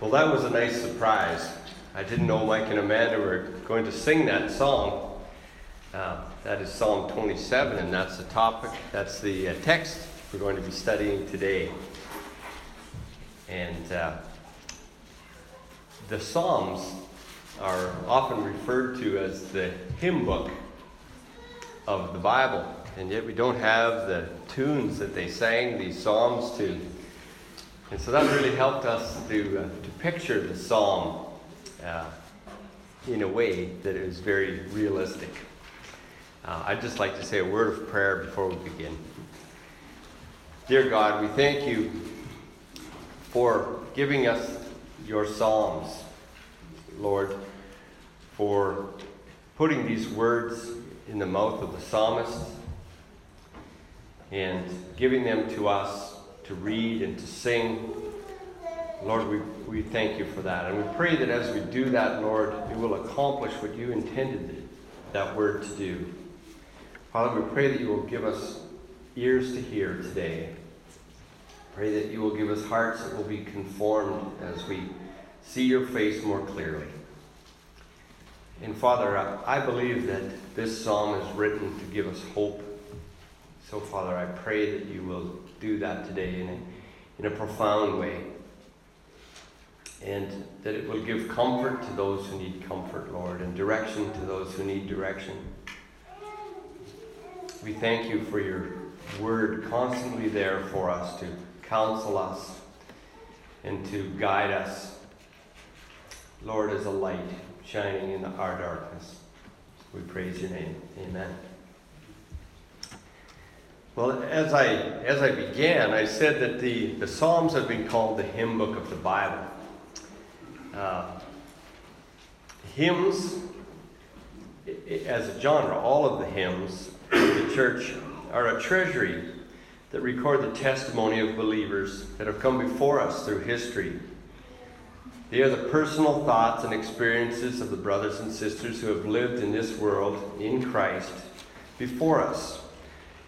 Well, that was a nice surprise. I didn't know Mike and Amanda were going to sing that song. Uh, that is Psalm 27, and that's the topic, that's the uh, text we're going to be studying today. And uh, the Psalms are often referred to as the hymn book of the Bible, and yet we don't have the tunes that they sang these Psalms to. And so that really helped us to, uh, to picture the psalm uh, in a way that is very realistic. Uh, I'd just like to say a word of prayer before we begin. Dear God, we thank you for giving us your psalms, Lord, for putting these words in the mouth of the psalmist and giving them to us to read and to sing. Lord, we, we thank you for that. And we pray that as we do that, Lord, it will accomplish what you intended that word to do. Father, we pray that you will give us ears to hear today. Pray that you will give us hearts that will be conformed as we see your face more clearly. And Father, I believe that this psalm is written to give us hope. So, Father, I pray that you will do that today in a, in a profound way. And that it will give comfort to those who need comfort, Lord, and direction to those who need direction. We thank you for your word constantly there for us to counsel us and to guide us, Lord, as a light shining in our darkness. We praise your name. Amen. Well, as I, as I began, I said that the, the Psalms have been called the hymn book of the Bible. Uh, hymns, as a genre, all of the hymns of the church are a treasury that record the testimony of believers that have come before us through history. They are the personal thoughts and experiences of the brothers and sisters who have lived in this world in Christ before us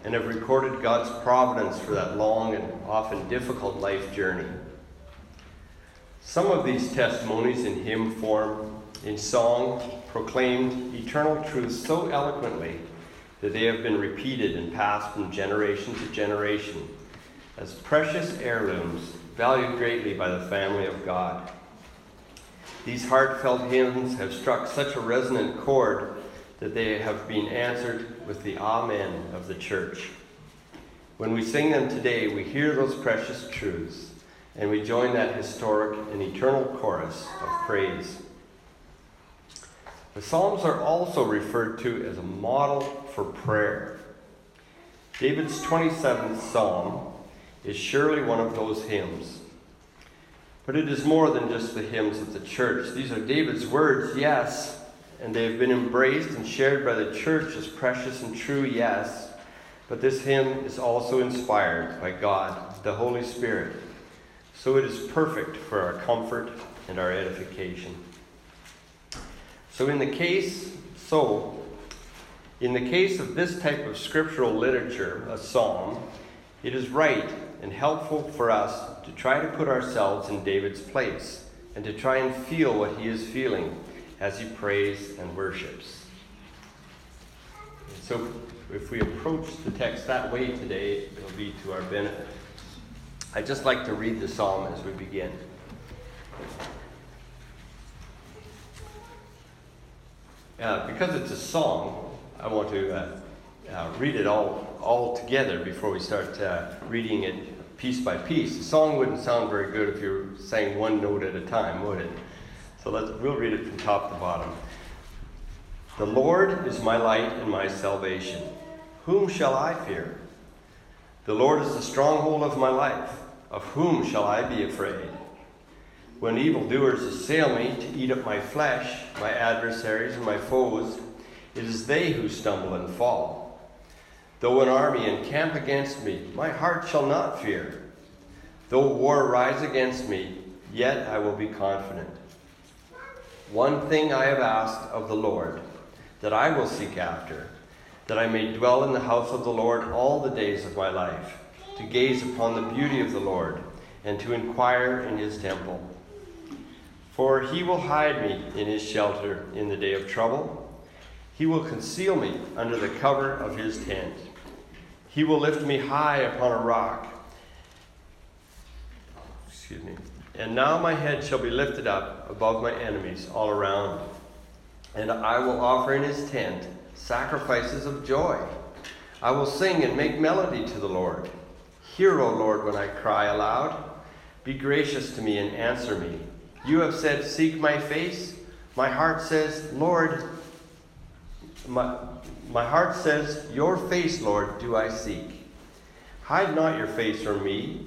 and have recorded God's providence for that long and often difficult life journey. Some of these testimonies in hymn form, in song, proclaimed eternal truths so eloquently that they have been repeated and passed from generation to generation as precious heirlooms valued greatly by the family of God. These heartfelt hymns have struck such a resonant chord that they have been answered with the Amen of the church. When we sing them today, we hear those precious truths and we join that historic and eternal chorus of praise. The Psalms are also referred to as a model for prayer. David's 27th Psalm is surely one of those hymns. But it is more than just the hymns of the church. These are David's words, yes, and they have been embraced and shared by the church as precious and true, yes. But this hymn is also inspired by God, the Holy Spirit. So it is perfect for our comfort and our edification. So in the case, so in the case of this type of scriptural literature, a psalm, it is right and helpful for us to try to put ourselves in David's place and to try and feel what he is feeling as he prays and worships. so, if we approach the text that way today, it'll be to our benefit. I'd just like to read the psalm as we begin. Uh, because it's a song, I want to uh, uh, read it all, all together before we start uh, reading it piece by piece. The song wouldn't sound very good if you sang one note at a time, would it? So let's, we'll read it from top to bottom. The Lord is my light and my salvation. Whom shall I fear? The Lord is the stronghold of my life. Of whom shall I be afraid? When evildoers assail me to eat up my flesh, my adversaries and my foes, it is they who stumble and fall. Though an army encamp against me, my heart shall not fear. Though war rise against me, yet I will be confident. One thing I have asked of the Lord, that I will seek after, that I may dwell in the house of the Lord all the days of my life, to gaze upon the beauty of the Lord, and to inquire in his temple. For he will hide me in his shelter in the day of trouble. He will conceal me under the cover of his tent. He will lift me high upon a rock. Excuse me. And now my head shall be lifted up above my enemies all around. And I will offer in his tent sacrifices of joy. I will sing and make melody to the Lord. Hear, O Lord, when I cry aloud. Be gracious to me and answer me. You have said, Seek my face. My heart says, Lord, my, my heart says, Your face, Lord, do I seek. Hide not your face from me.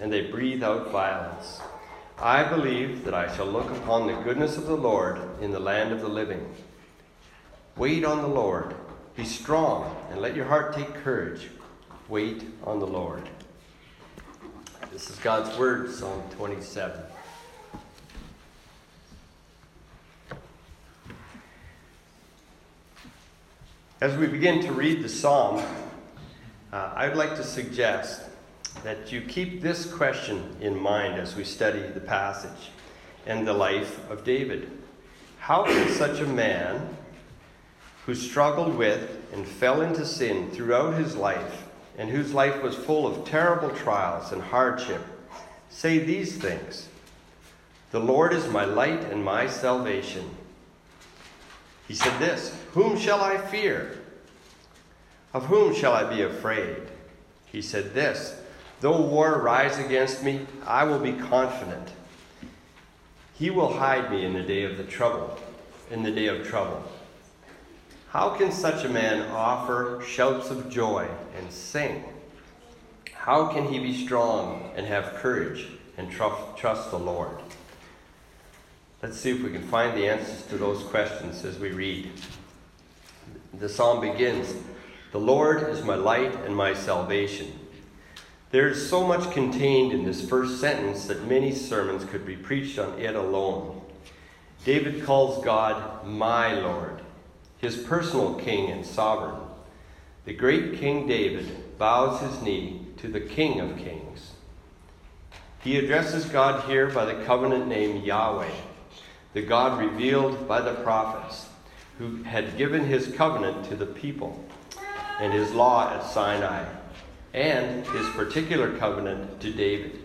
and they breathe out violence. I believe that I shall look upon the goodness of the Lord in the land of the living. Wait on the Lord. Be strong, and let your heart take courage. Wait on the Lord. This is God's word, Psalm 27. As we begin to read the psalm, uh, I'd like to suggest that you keep this question in mind as we study the passage and the life of David. How can such a man who struggled with and fell into sin throughout his life and whose life was full of terrible trials and hardship say these things? The Lord is my light and my salvation. He said this Whom shall I fear? Of whom shall I be afraid? He said this Though war rise against me, I will be confident. He will hide me in the day of the trouble, in the day of trouble. How can such a man offer shouts of joy and sing? How can he be strong and have courage and trust, trust the Lord? Let's see if we can find the answers to those questions as we read. The psalm begins The Lord is my light and my salvation. There is so much contained in this first sentence that many sermons could be preached on it alone. David calls God my Lord, his personal king and sovereign. The great King David bows his knee to the King of Kings. He addresses God here by the covenant name Yahweh the God revealed by the prophets, who had given his covenant to the people, and his law at Sinai, and his particular covenant to David.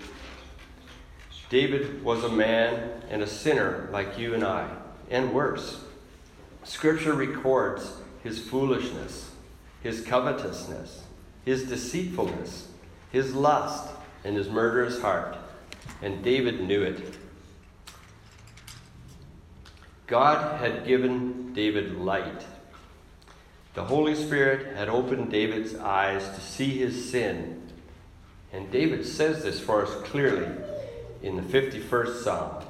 David was a man and a sinner like you and I, and worse. Scripture records his foolishness, his covetousness, his deceitfulness, his lust, and his murderous heart. And David knew it. God had given David light. The Holy Spirit had opened David's eyes to see his sin. And David says this for us clearly in the 51st Psalm.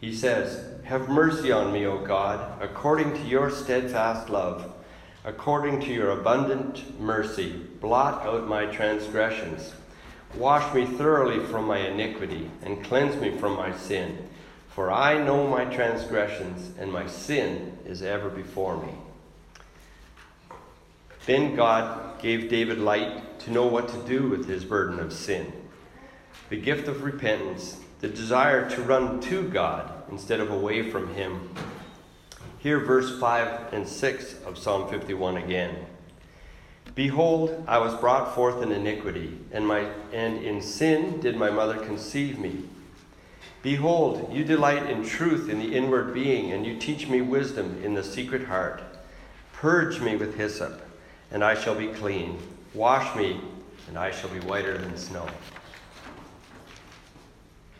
He says, Have mercy on me, O God, according to your steadfast love, according to your abundant mercy. Blot out my transgressions. Wash me thoroughly from my iniquity, and cleanse me from my sin. For I know my transgressions, and my sin is ever before me. Then God gave David light to know what to do with his burden of sin. The gift of repentance, the desire to run to God instead of away from him. Hear verse 5 and 6 of Psalm 51 again. Behold, I was brought forth in iniquity, and, my, and in sin did my mother conceive me. Behold, you delight in truth in the inward being, and you teach me wisdom in the secret heart. Purge me with hyssop, and I shall be clean. Wash me, and I shall be whiter than snow.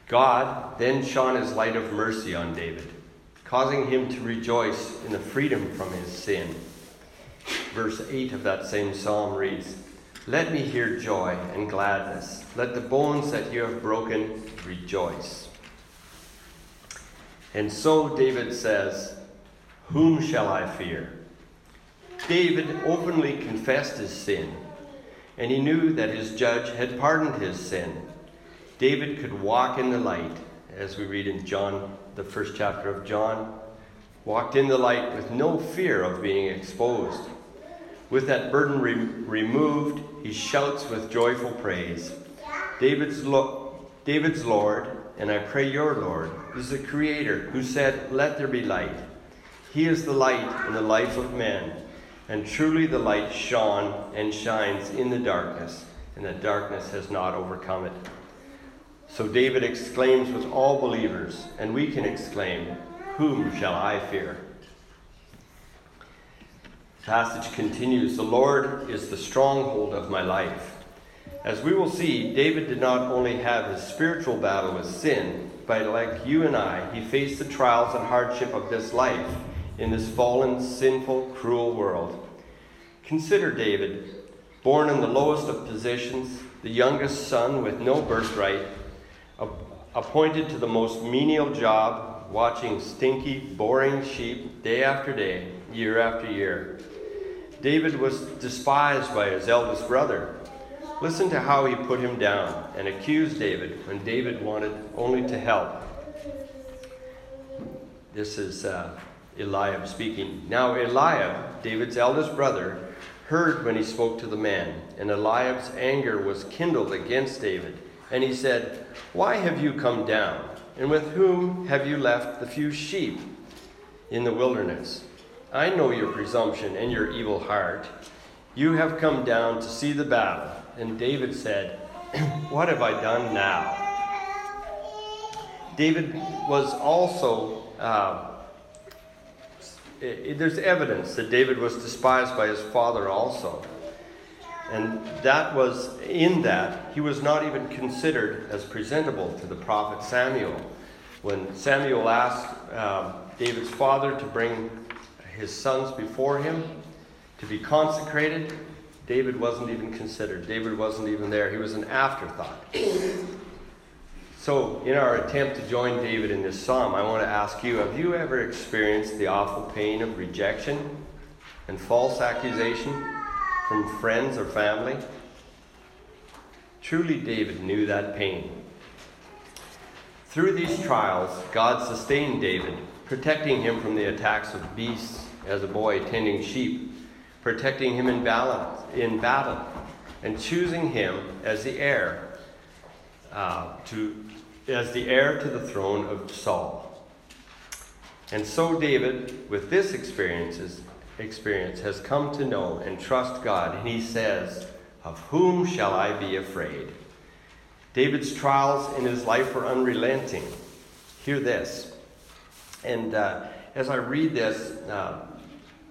God then shone his light of mercy on David, causing him to rejoice in the freedom from his sin. Verse 8 of that same psalm reads Let me hear joy and gladness. Let the bones that you have broken rejoice. And so David says, Whom shall I fear? David openly confessed his sin, and he knew that his judge had pardoned his sin. David could walk in the light, as we read in John, the first chapter of John, walked in the light with no fear of being exposed. With that burden re- removed, he shouts with joyful praise David's, lo- David's Lord, and I pray your Lord, is the Creator who said, Let there be light. He is the light in the life of men, and truly the light shone and shines in the darkness, and the darkness has not overcome it. So David exclaims with all believers, and we can exclaim, Whom shall I fear? The passage continues The Lord is the stronghold of my life. As we will see, David did not only have his spiritual battle with sin, but like you and I, he faced the trials and hardship of this life in this fallen, sinful, cruel world. Consider David, born in the lowest of positions, the youngest son with no birthright, appointed to the most menial job, watching stinky, boring sheep day after day, year after year. David was despised by his eldest brother Listen to how he put him down and accused David when David wanted only to help. This is uh, Eliab speaking. Now, Eliab, David's eldest brother, heard when he spoke to the man, and Eliab's anger was kindled against David. And he said, Why have you come down? And with whom have you left the few sheep in the wilderness? I know your presumption and your evil heart. You have come down to see the battle. And David said, What have I done now? David was also, uh, there's evidence that David was despised by his father also. And that was, in that, he was not even considered as presentable to the prophet Samuel. When Samuel asked uh, David's father to bring his sons before him to be consecrated, David wasn't even considered. David wasn't even there. He was an afterthought. So, in our attempt to join David in this psalm, I want to ask you have you ever experienced the awful pain of rejection and false accusation from friends or family? Truly, David knew that pain. Through these trials, God sustained David, protecting him from the attacks of beasts as a boy tending sheep protecting him in, balance, in battle, and choosing him as the heir uh, to as the heir to the throne of Saul. And so David, with this experiences, experience, has come to know and trust God, and he says, "Of whom shall I be afraid?" David's trials in his life were unrelenting. Hear this, and uh, as I read this. Uh,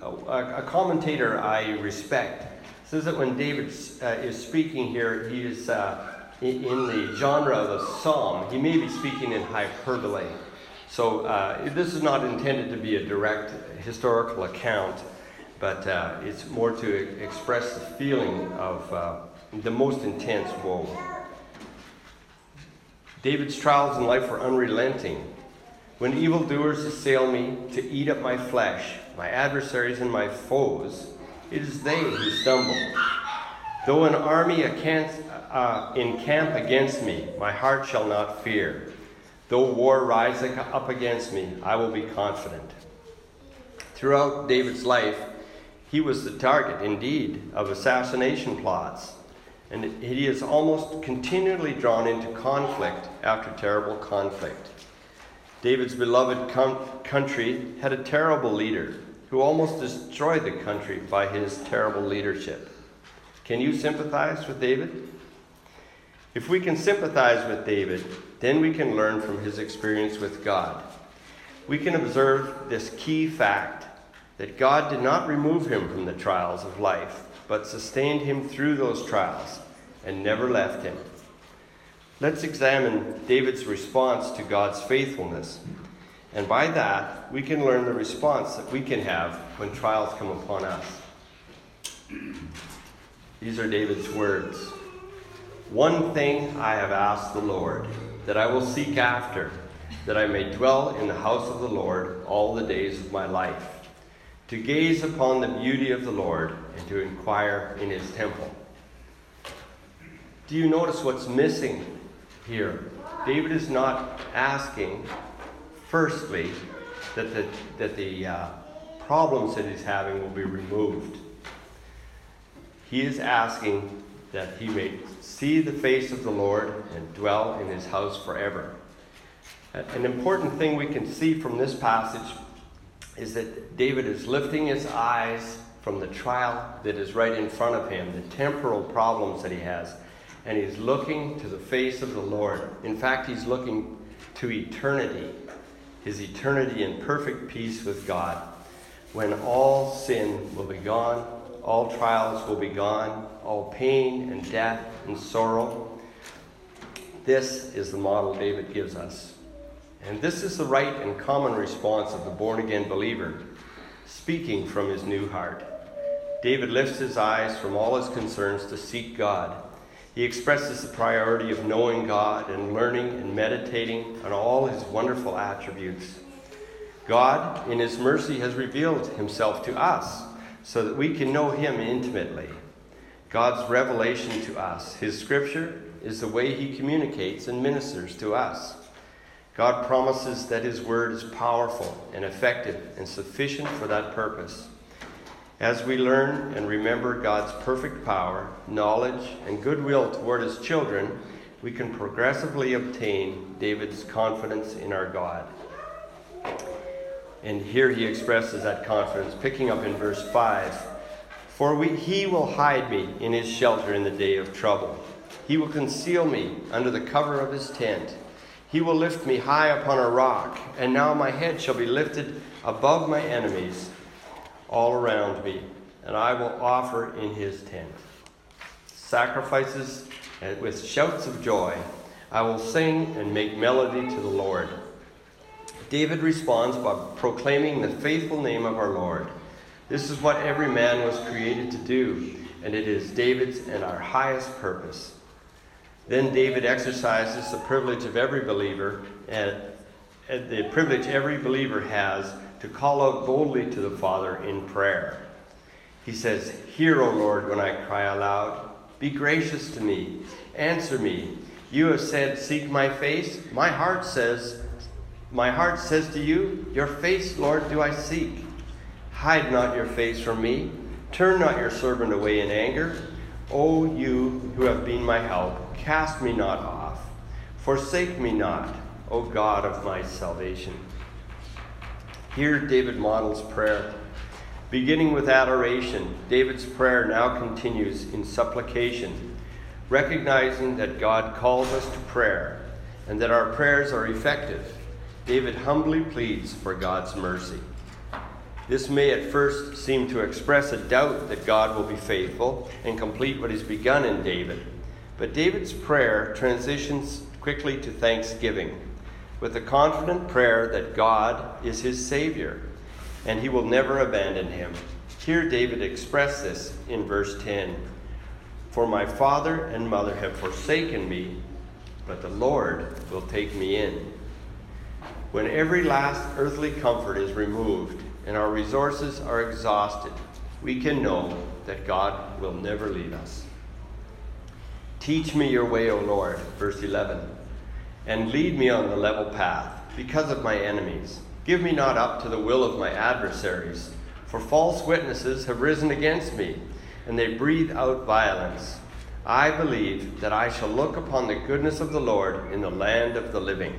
a, a commentator I respect says that when David uh, is speaking here, he is uh, in, the genre of a psalm. He may be speaking in hyperbole. So uh, this is not intended to be a direct historical account, but uh, it's more to express the feeling of uh, the most intense woe. David's trials in life were unrelenting. When evildoers assail me to eat up my flesh, my adversaries and my foes, it is they who stumble. Though an army uh, encamp against me, my heart shall not fear. Though war rise up against me, I will be confident. Throughout David's life, he was the target, indeed, of assassination plots, and he is almost continually drawn into conflict after terrible conflict. David's beloved country had a terrible leader who almost destroyed the country by his terrible leadership. Can you sympathize with David? If we can sympathize with David, then we can learn from his experience with God. We can observe this key fact that God did not remove him from the trials of life, but sustained him through those trials and never left him. Let's examine David's response to God's faithfulness. And by that, we can learn the response that we can have when trials come upon us. These are David's words One thing I have asked the Lord, that I will seek after, that I may dwell in the house of the Lord all the days of my life, to gaze upon the beauty of the Lord and to inquire in his temple. Do you notice what's missing here? David is not asking, firstly, that the, that the uh, problems that he's having will be removed. He is asking that he may see the face of the Lord and dwell in his house forever. Uh, an important thing we can see from this passage is that David is lifting his eyes from the trial that is right in front of him, the temporal problems that he has, and he's looking to the face of the Lord. In fact, he's looking to eternity, his eternity in perfect peace with God, when all sin will be gone, all trials will be gone, all pain and death and sorrow. This is the model David gives us. And this is the right and common response of the born again believer, speaking from his new heart. David lifts his eyes from all his concerns to seek God. He expresses the priority of knowing God and learning and meditating on all his wonderful attributes. God, in his mercy, has revealed himself to us so that we can know him intimately. God's revelation to us, his scripture, is the way he communicates and ministers to us. God promises that his word is powerful and effective and sufficient for that purpose. As we learn and remember God's perfect power, knowledge, and goodwill toward his children, we can progressively obtain David's confidence in our God. And here he expresses that confidence, picking up in verse 5 For we, he will hide me in his shelter in the day of trouble, he will conceal me under the cover of his tent. He will lift me high upon a rock, and now my head shall be lifted above my enemies all around me, and I will offer in his tent sacrifices uh, with shouts of joy. I will sing and make melody to the Lord. David responds by proclaiming the faithful name of our Lord. This is what every man was created to do, and it is David's and our highest purpose. Then David exercises the privilege of every believer, and, and the privilege every believer has to call out boldly to the Father in prayer. He says, Hear, O Lord, when I cry aloud. Be gracious to me. Answer me. You have said, Seek my face. My heart says, My heart says to you, Your face, Lord, do I seek. Hide not your face from me. Turn not your servant away in anger. O you who have been my help, Cast me not off. Forsake me not, O God of my salvation. Here, David models prayer. Beginning with adoration, David's prayer now continues in supplication, recognizing that God calls us to prayer and that our prayers are effective. David humbly pleads for God's mercy. This may at first seem to express a doubt that God will be faithful and complete what He's begun in David. But David's prayer transitions quickly to thanksgiving, with a confident prayer that God is his Savior and he will never abandon him. Here, David expressed this in verse 10 For my father and mother have forsaken me, but the Lord will take me in. When every last earthly comfort is removed and our resources are exhausted, we can know that God will never leave us. Teach me your way, O Lord, verse 11, and lead me on the level path because of my enemies. Give me not up to the will of my adversaries, for false witnesses have risen against me, and they breathe out violence. I believe that I shall look upon the goodness of the Lord in the land of the living.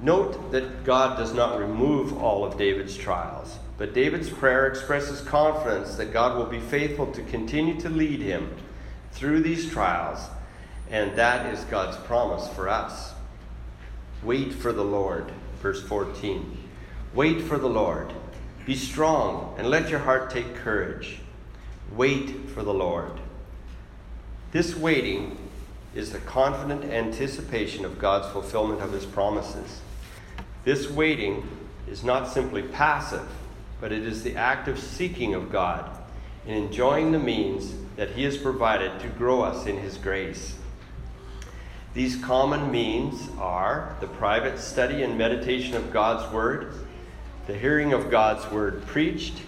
Note that God does not remove all of David's trials, but David's prayer expresses confidence that God will be faithful to continue to lead him through these trials, and that is God's promise for us. Wait for the Lord, verse 14. Wait for the Lord. Be strong and let your heart take courage. Wait for the Lord. This waiting is the confident anticipation of God's fulfillment of his promises. This waiting is not simply passive, but it is the active seeking of God and enjoying the means that He has provided to grow us in His grace. These common means are the private study and meditation of God's Word, the hearing of God's Word preached,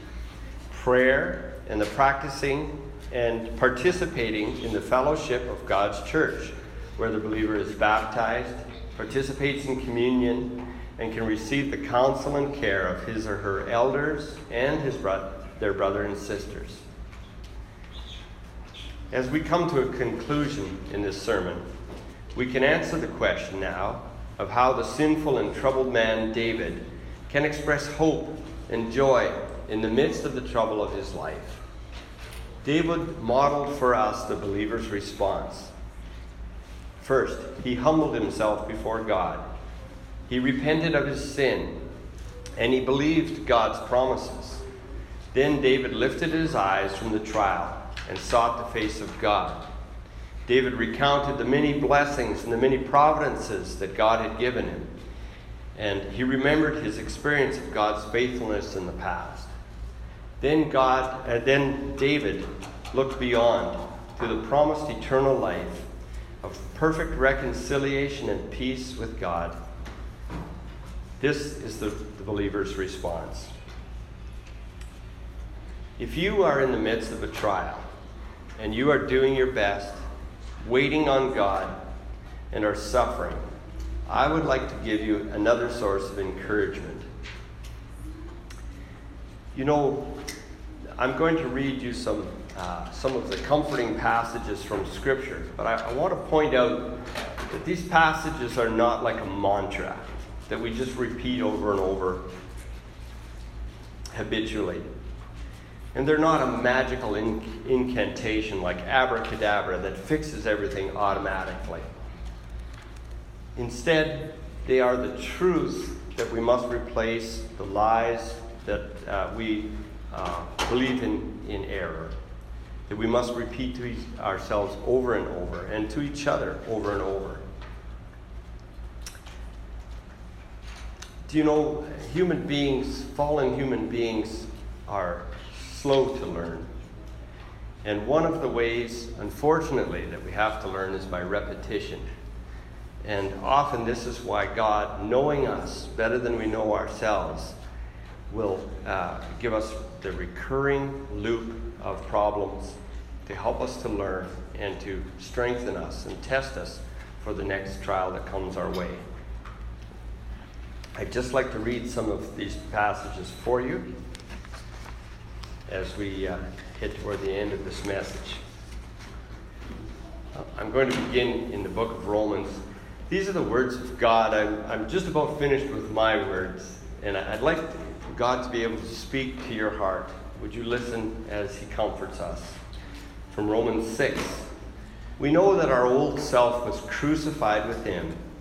prayer, and the practicing and participating in the fellowship of God's church, where the believer is baptized, participates in communion, and can receive the counsel and care of his or her elders and his bro- their brother and sisters. As we come to a conclusion in this sermon, we can answer the question now of how the sinful and troubled man David can express hope and joy in the midst of the trouble of his life. David modeled for us the believer's response. First, he humbled himself before God. He repented of his sin and he believed God's promises. Then David lifted his eyes from the trial and sought the face of God. David recounted the many blessings and the many providences that God had given him. And he remembered his experience of God's faithfulness in the past. Then God, uh, then David looked beyond to the promised eternal life of perfect reconciliation and peace with God. This is the, the believer's response. If you are in the midst of a trial, and you are doing your best, waiting on God, and are suffering, I would like to give you another source of encouragement. You know, I'm going to read you some, uh, some of the comforting passages from Scripture, but I, I want to point out that these passages are not like a mantra that we just repeat over and over habitually. And they're not a magical incantation like abracadabra that fixes everything automatically. Instead, they are the truths that we must replace the lies that uh, we uh, believe in, in error. That we must repeat to ourselves over and over and to each other over and over. Do you know, human beings, fallen human beings, are slow to learn. And one of the ways, unfortunately, that we have to learn is by repetition. And often this is why God, knowing us better than we know ourselves, will uh, give us the recurring loop of problems to help us to learn and to strengthen us and test us for the next trial that comes our way. I'd just like to read some of these passages for you as we uh, hit toward the end of this message. Uh, I'm going to begin in the book of Romans. These are the words of God. I'm, I'm just about finished with my words, and I'd like God to be able to speak to your heart. Would you listen as He comforts us? From Romans 6. We know that our old self was crucified with Him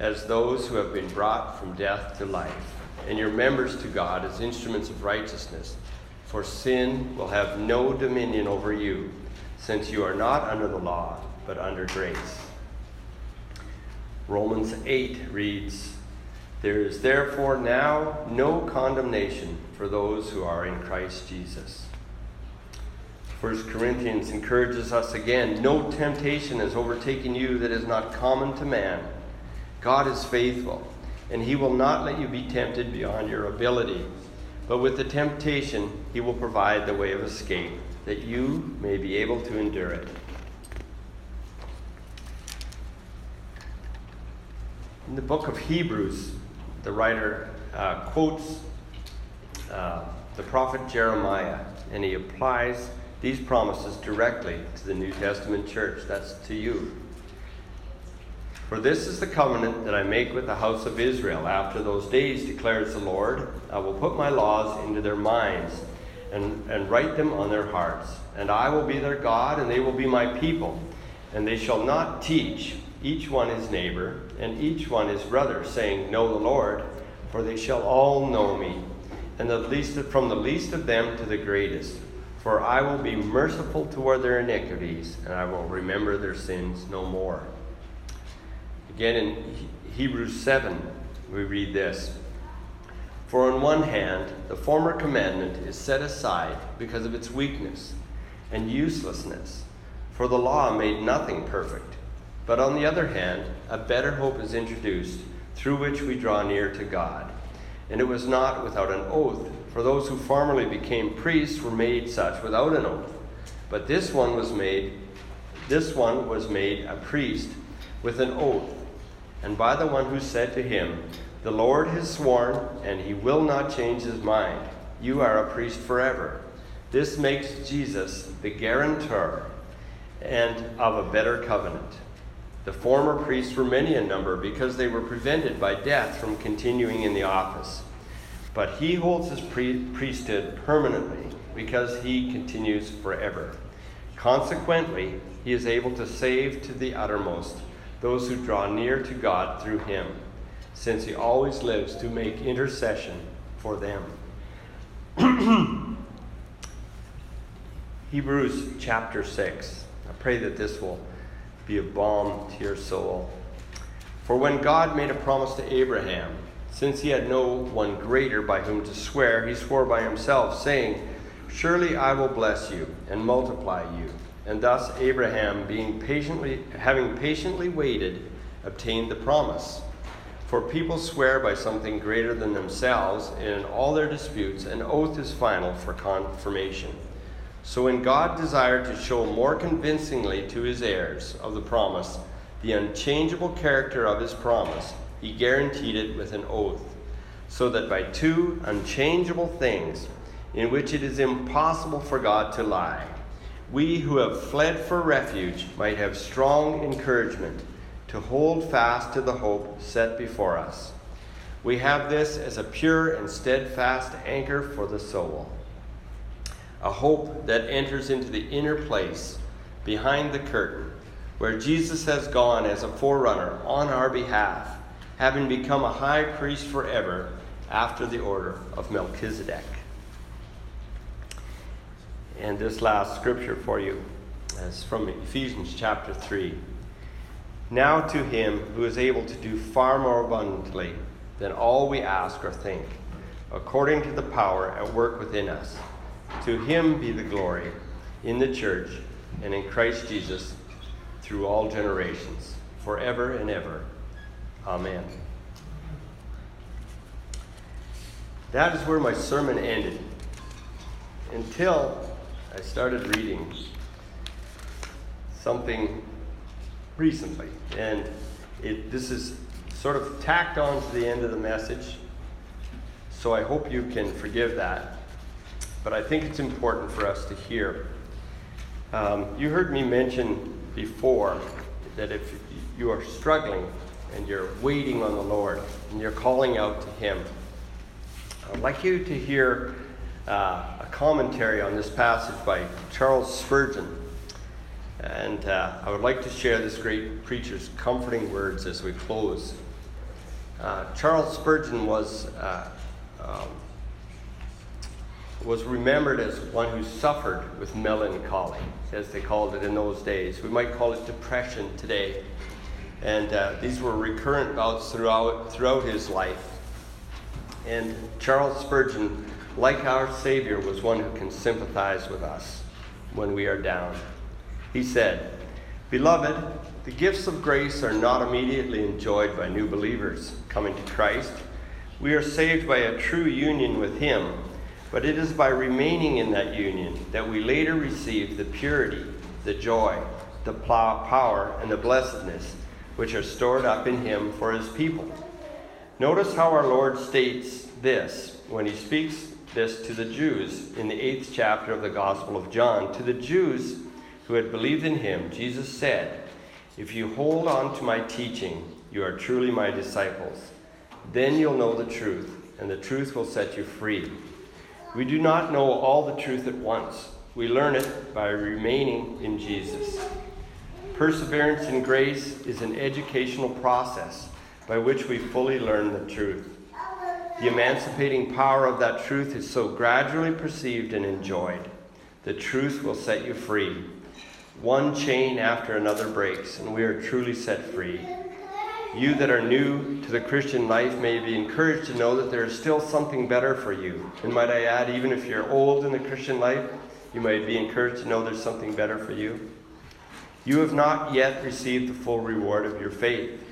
as those who have been brought from death to life and your members to God as instruments of righteousness. For sin will have no dominion over you, since you are not under the law, but under grace. Romans 8 reads, There is therefore now no condemnation for those who are in Christ Jesus. 1 Corinthians encourages us again no temptation has overtaken you that is not common to man. God is faithful and he will not let you be tempted beyond your ability. But with the temptation, he will provide the way of escape, that you may be able to endure it. In the book of Hebrews, the writer uh, quotes uh, the prophet Jeremiah, and he applies these promises directly to the New Testament church. That's to you. For this is the covenant that I make with the house of Israel. After those days, declares the Lord, I will put my laws into their minds and, and write them on their hearts. And I will be their God, and they will be my people. And they shall not teach each one his neighbor, and each one his brother, saying, Know the Lord, for they shall all know me, and the least of, from the least of them to the greatest. For I will be merciful toward their iniquities, and I will remember their sins no more. Again in Hebrews 7, we read this For on one hand, the former commandment is set aside because of its weakness and uselessness, for the law made nothing perfect. But on the other hand, a better hope is introduced through which we draw near to God. And it was not without an oath, for those who formerly became priests were made such without an oath. But this one was made this one was made a priest with an oath, and by the one who said to him, The Lord has sworn, and he will not change his mind. You are a priest forever. This makes Jesus the guarantor and of a better covenant. The former priests were many in number because they were prevented by death from continuing in the office. But he holds his priesthood permanently because he continues forever. Consequently, he is able to save to the uttermost those who draw near to God through him, since he always lives to make intercession for them. Hebrews chapter 6. I pray that this will be a balm to your soul. For when God made a promise to Abraham, since he had no one greater by whom to swear, he swore by himself, saying, Surely I will bless you and multiply you. And thus Abraham, being patiently, having patiently waited, obtained the promise. For people swear by something greater than themselves, and in all their disputes, an oath is final for confirmation. So when God desired to show more convincingly to his heirs of the promise the unchangeable character of his promise, he guaranteed it with an oath, so that by two unchangeable things, in which it is impossible for God to lie, we who have fled for refuge might have strong encouragement to hold fast to the hope set before us. We have this as a pure and steadfast anchor for the soul a hope that enters into the inner place behind the curtain, where Jesus has gone as a forerunner on our behalf, having become a high priest forever after the order of Melchizedek. And this last scripture for you is from Ephesians chapter 3. Now to him who is able to do far more abundantly than all we ask or think, according to the power at work within us. To him be the glory in the church and in Christ Jesus through all generations, forever and ever. Amen. That is where my sermon ended until I started reading something recently. And it, this is sort of tacked on to the end of the message. So I hope you can forgive that but I think it's important for us to hear. Um, you heard me mention before that if you are struggling and you're waiting on the Lord and you're calling out to Him, I'd like you to hear uh, a commentary on this passage by Charles Spurgeon. And uh, I would like to share this great preacher's comforting words as we close. Uh, Charles Spurgeon was uh, um, was remembered as one who suffered with melancholy, as they called it in those days. We might call it depression today. And uh, these were recurrent bouts throughout, throughout his life. And Charles Spurgeon, like our Savior, was one who can sympathize with us when we are down. He said, Beloved, the gifts of grace are not immediately enjoyed by new believers coming to Christ. We are saved by a true union with Him but it is by remaining in that union that we later receive the purity, the joy, the power, and the blessedness which are stored up in him for his people. Notice how our Lord states this when he speaks this to the Jews in the eighth chapter of the Gospel of John. To the Jews who had believed in him, Jesus said, If you hold on to my teaching, you are truly my disciples. Then you'll know the truth, and the truth will set you free. We do not know all the truth at once. We learn it by remaining in Jesus. Perseverance in grace is an educational process by which we fully learn the truth. The emancipating power of that truth is so gradually perceived and enjoyed. The truth will set you free. One chain after another breaks, and we are truly set free. You that are new to the Christian life may be encouraged to know that there is still something better for you. And might I add, even if you're old in the Christian life, you might be encouraged to know there's something better for you. You have not yet received the full reward of your faith.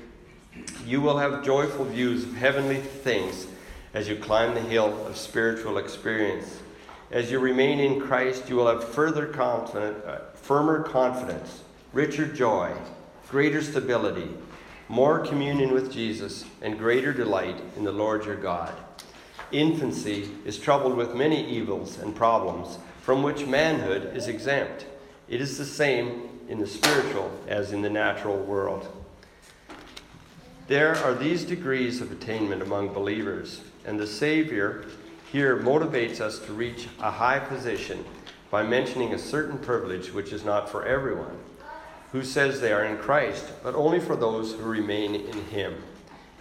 You will have joyful views of heavenly things as you climb the hill of spiritual experience. As you remain in Christ, you will have further confident, uh, firmer confidence, richer joy, greater stability, more communion with Jesus, and greater delight in the Lord your God. Infancy is troubled with many evils and problems from which manhood is exempt. It is the same in the spiritual as in the natural world. There are these degrees of attainment among believers, and the Savior here motivates us to reach a high position by mentioning a certain privilege which is not for everyone who says they are in Christ, but only for those who remain in Him.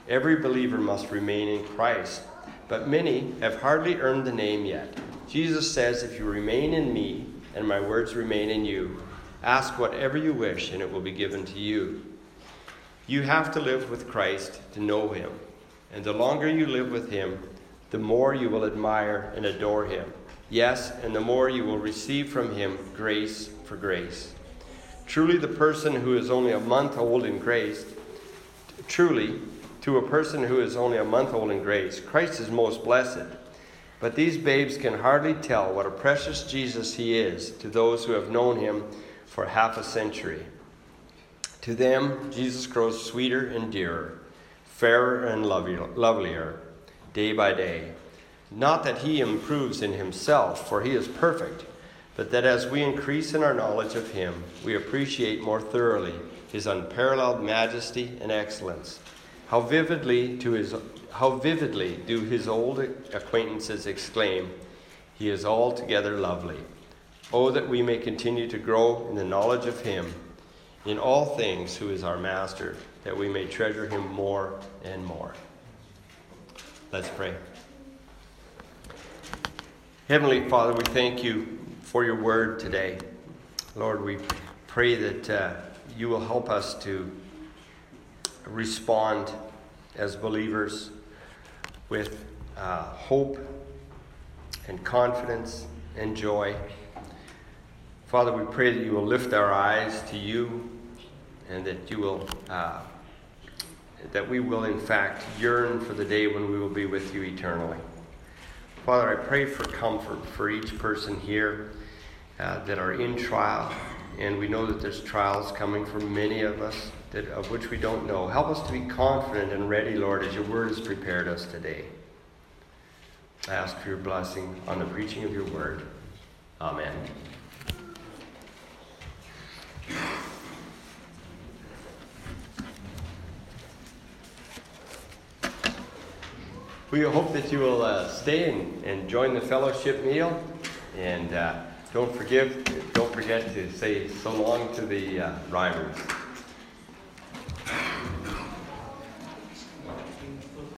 Every believer must remain in Christ, but many have hardly earned the name yet. Jesus says, If you remain in me and my words remain in you, ask whatever you wish and it will be given to you. You have to live with Christ to know Him, and the longer you live with Him, the more you will admire and adore Him. Yes, and the more you will receive from Him grace for grace. Truly, the person who is only a month old in grace, truly, to a person who is only a month old in grace, Christ is most blessed. But these babes can hardly tell what a precious Jesus he is to those who have known him for half a century. To them, Jesus grows sweeter and dearer, fairer and lovelier, day by day. Not that he improves in himself, for he is perfect but that as we increase in our knowledge of Him, we appreciate more thoroughly His unparalleled majesty and excellence. How vividly, to his, how vividly do His old acquaintances exclaim, He is altogether lovely. Oh, that we may continue to grow in the knowledge of Him in all things, who is our Master, that we may treasure Him more and more. Let's pray. Heavenly Father, we thank you for your word today. Lord, we pray that uh, you will help us to respond as believers with uh, hope and confidence and joy. Father, we pray that you will lift our eyes to you and that you will. Uh, that we will, in fact, yearn for the day when we will be with you eternally. Father, I pray for comfort for each person here uh, that are in trial, and we know that there's trials coming for many of us that, of which we don't know. Help us to be confident and ready, Lord, as your word has prepared us today. I ask for your blessing on the preaching of your word. Amen. We hope that you will uh, stay and, and join the fellowship meal. And uh, don't forgive, don't forget to say so long to the uh.